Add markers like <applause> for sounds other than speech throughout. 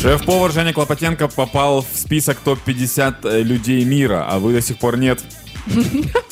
Шеф-повар Женя Клопотенко попал в список топ-50 э, людей мира, а вы до сих пор нет. <laughs>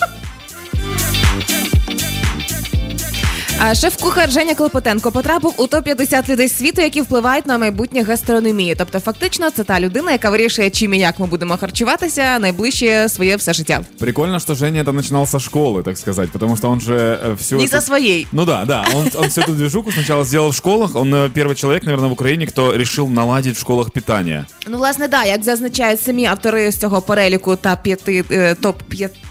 А шеф-кухар Женя Клопотенко потрапив у топ-50 людей світу, які впливають на майбутнє гастрономії. Тобто, фактично, це та людина, яка вирішує, чим і як ми будемо харчуватися найближче своє все життя. Прикольно, что Женя это начинал со школы, так сказать, потому что он же все... Не со своей. Ну да, да. Он, он всю эту движуху сначала сделал в школах. Он э, первый человек, наверное, в Украине, кто решил наладить в школах питание. Ну, власне, да, як зазначають самі автори з цього переліку та п'яти е, топ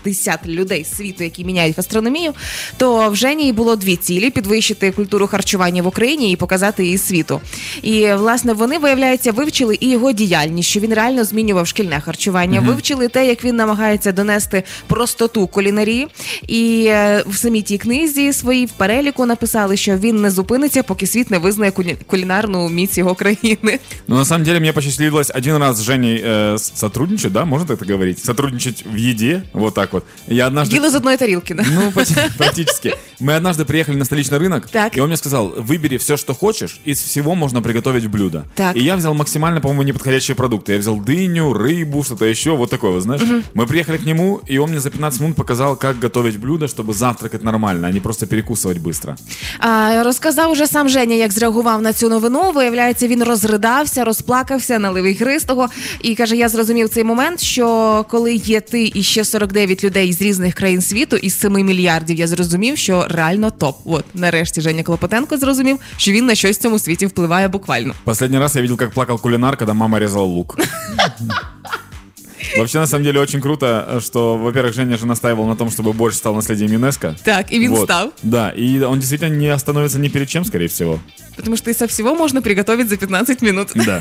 50 людей світу, які міняють гастрономію, то в Жені було дві цілі: підвищити культуру харчування в Україні і показати її світу. І власне вони виявляється вивчили і його діяльність, що він реально змінював шкільне харчування. Вивчили те, як він намагається донести простоту кулінарії. І е, в самій тій книзі своїй в переліку написали, що він не зупиниться, поки світ не визнає кулі- кулінарну міць його країни. Но на самом деле мне посчастливилось один раз с Женей э, с- сотрудничать, да, можно так говорить? Сотрудничать в еде, вот так вот. Я однажды... Діло з одної тарілки. да? Ну, почти- практически. Мы однажды приехали на столичный рынок, Так. и он мне сказал, выбери все, что хочешь, из всего можно приготовить блюдо. Так. И я взял максимально, по-моему, неподходящие продукты. Я взял дыню, рыбу, что-то еще, вот такое, вот, знаешь. Мы приехали к нему, и он мне за 15 минут показал, как готовить блюдо, чтобы завтракать нормально, а не просто перекусывать быстро. А, розказав уже сам Женя, як зреагував на цю новину. Виявляється, він розридався, розплакався, налив ігристого і каже: Я зрозумів цей момент, що коли є ти і ще 49 людей з різних країн світу із 7 мільярдів, я зрозумів, що реально топ. От нарешті Женя Клопотенко зрозумів, що він на щось в цьому світі впливає буквально. Последний раз я видел, как плакал кулинар, когда мама резала лук. Вообще, на самом деле, очень круто, что, во-первых, Женя же настаивал на том, чтобы борщ стал наследием ЮНЕСКО. Так, і він Вот. став. Да, и он действительно не остановится ни перед чем, скорее всего. Тому що і со всього можна приготувати за 15 минут. Да.